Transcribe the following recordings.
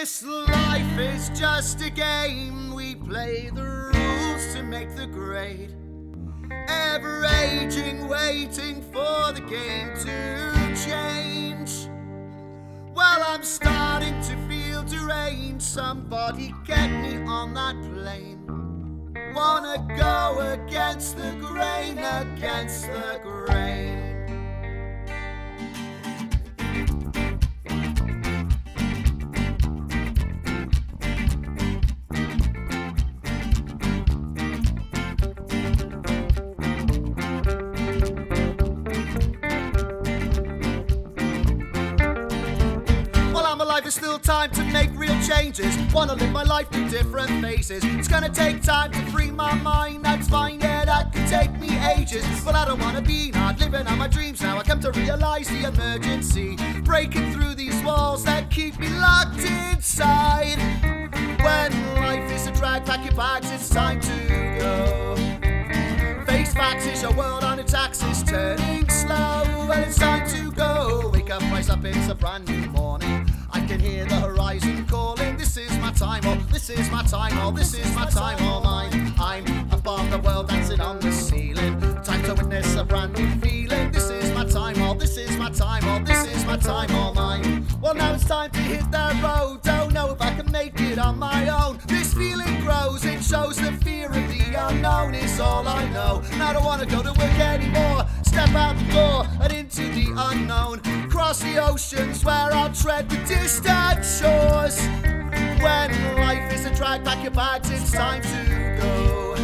This life is just a game. We play the rules to make the grade. Ever aging, waiting for the game to change. Well, I'm starting to feel deranged. Somebody get me on that plane. Wanna go against the grain, against the grain. While there's still time to make real changes. Wanna live my life through different phases. It's gonna take time to free my mind. That's fine, yeah, that could take me ages. But I don't wanna be not living on my dreams now. I come to realize the emergency. Breaking through these walls that keep me locked inside. When life is a drag, pack your bags, it's time to go. Face facts is your world on its axis, turning slow. Well, it's time to go. Wake up, rise up, it's a brand new morning. Time, oh, this is my time, oh, all mine. I'm above the world, dancing on the ceiling. Time to witness a brand new feeling. This is my time, all this is my time, all this is my time, all mine. Well, now it's time to hit the road. Don't know if I can make it on my own. This feeling grows, it shows the fear of the unknown is all I know. And I don't wanna go to work anymore. Step out the door and into the unknown. Cross the oceans where I'll tread the distant shores. When drag, pack your bags, it's time to go.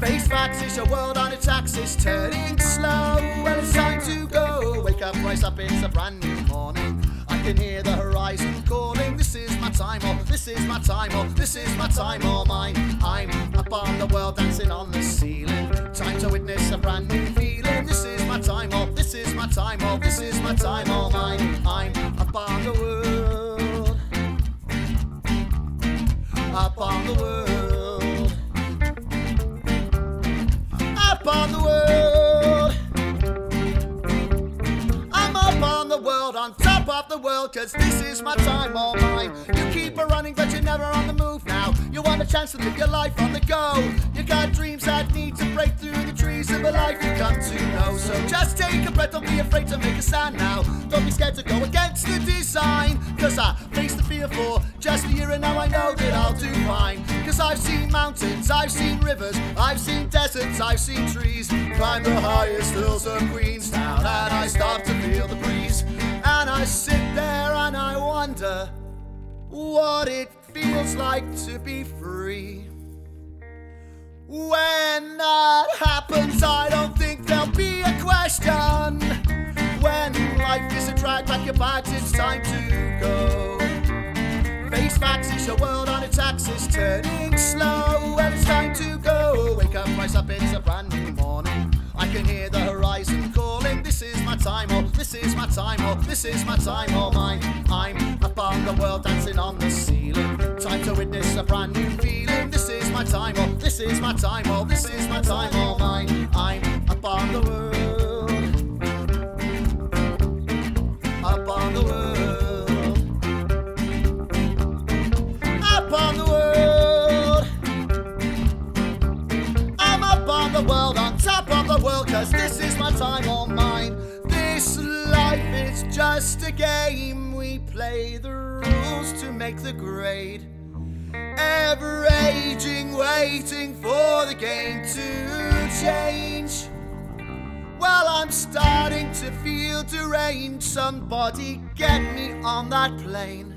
Face facts is your world on its axis, turning slow. Well, it's time to go. Wake up, rise up, it's a brand new morning. I can hear the horizon calling. This is my time, oh, this is my time, oh, this is my time, oh, mine. I'm up on the world, dancing on the ceiling. Up on the world. I'm up on the world, on top of the world, cause this is my time, oh all mine. You keep a running, but you're never on the move now. You want a chance to live your life on the go. You got dreams that need to break through the trees of a life you come to know. So just take a breath, don't be afraid to make a stand now. Don't be scared to go against the design, cause I face the fear for just a year and now I know that I'll do fine. Cause I've seen mountains, I've seen rivers, I've seen deserts, I've seen trees. Climb the highest hills of Queenstown and I stop to feel the breeze. And I sit there and I wonder what it feels like to be free. When that happens, I don't think there'll be a question. When life is a drag, pack your bags, it's time to go. Face facts is your world on its axis, turning slow. Well, it's time to go. Wake up, rise up, it's a brand new morning. I can hear the horizon calling. This is my time, oh, this is my time, oh, this is my time, oh, mine. I'm up on the world, dancing on the ceiling. Time to witness a brand new feeling. This is my time, oh, this is my time, oh, this is my time, oh, mine. I'm up on the world, cause this is my time or mine. This life is just a game. We play the rules to make the grade. Ever aging, waiting for the game to change. Well, I'm starting to feel deranged. Somebody get me on that plane.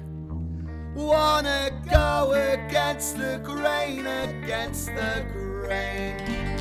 Wanna go against the grain, against the grain.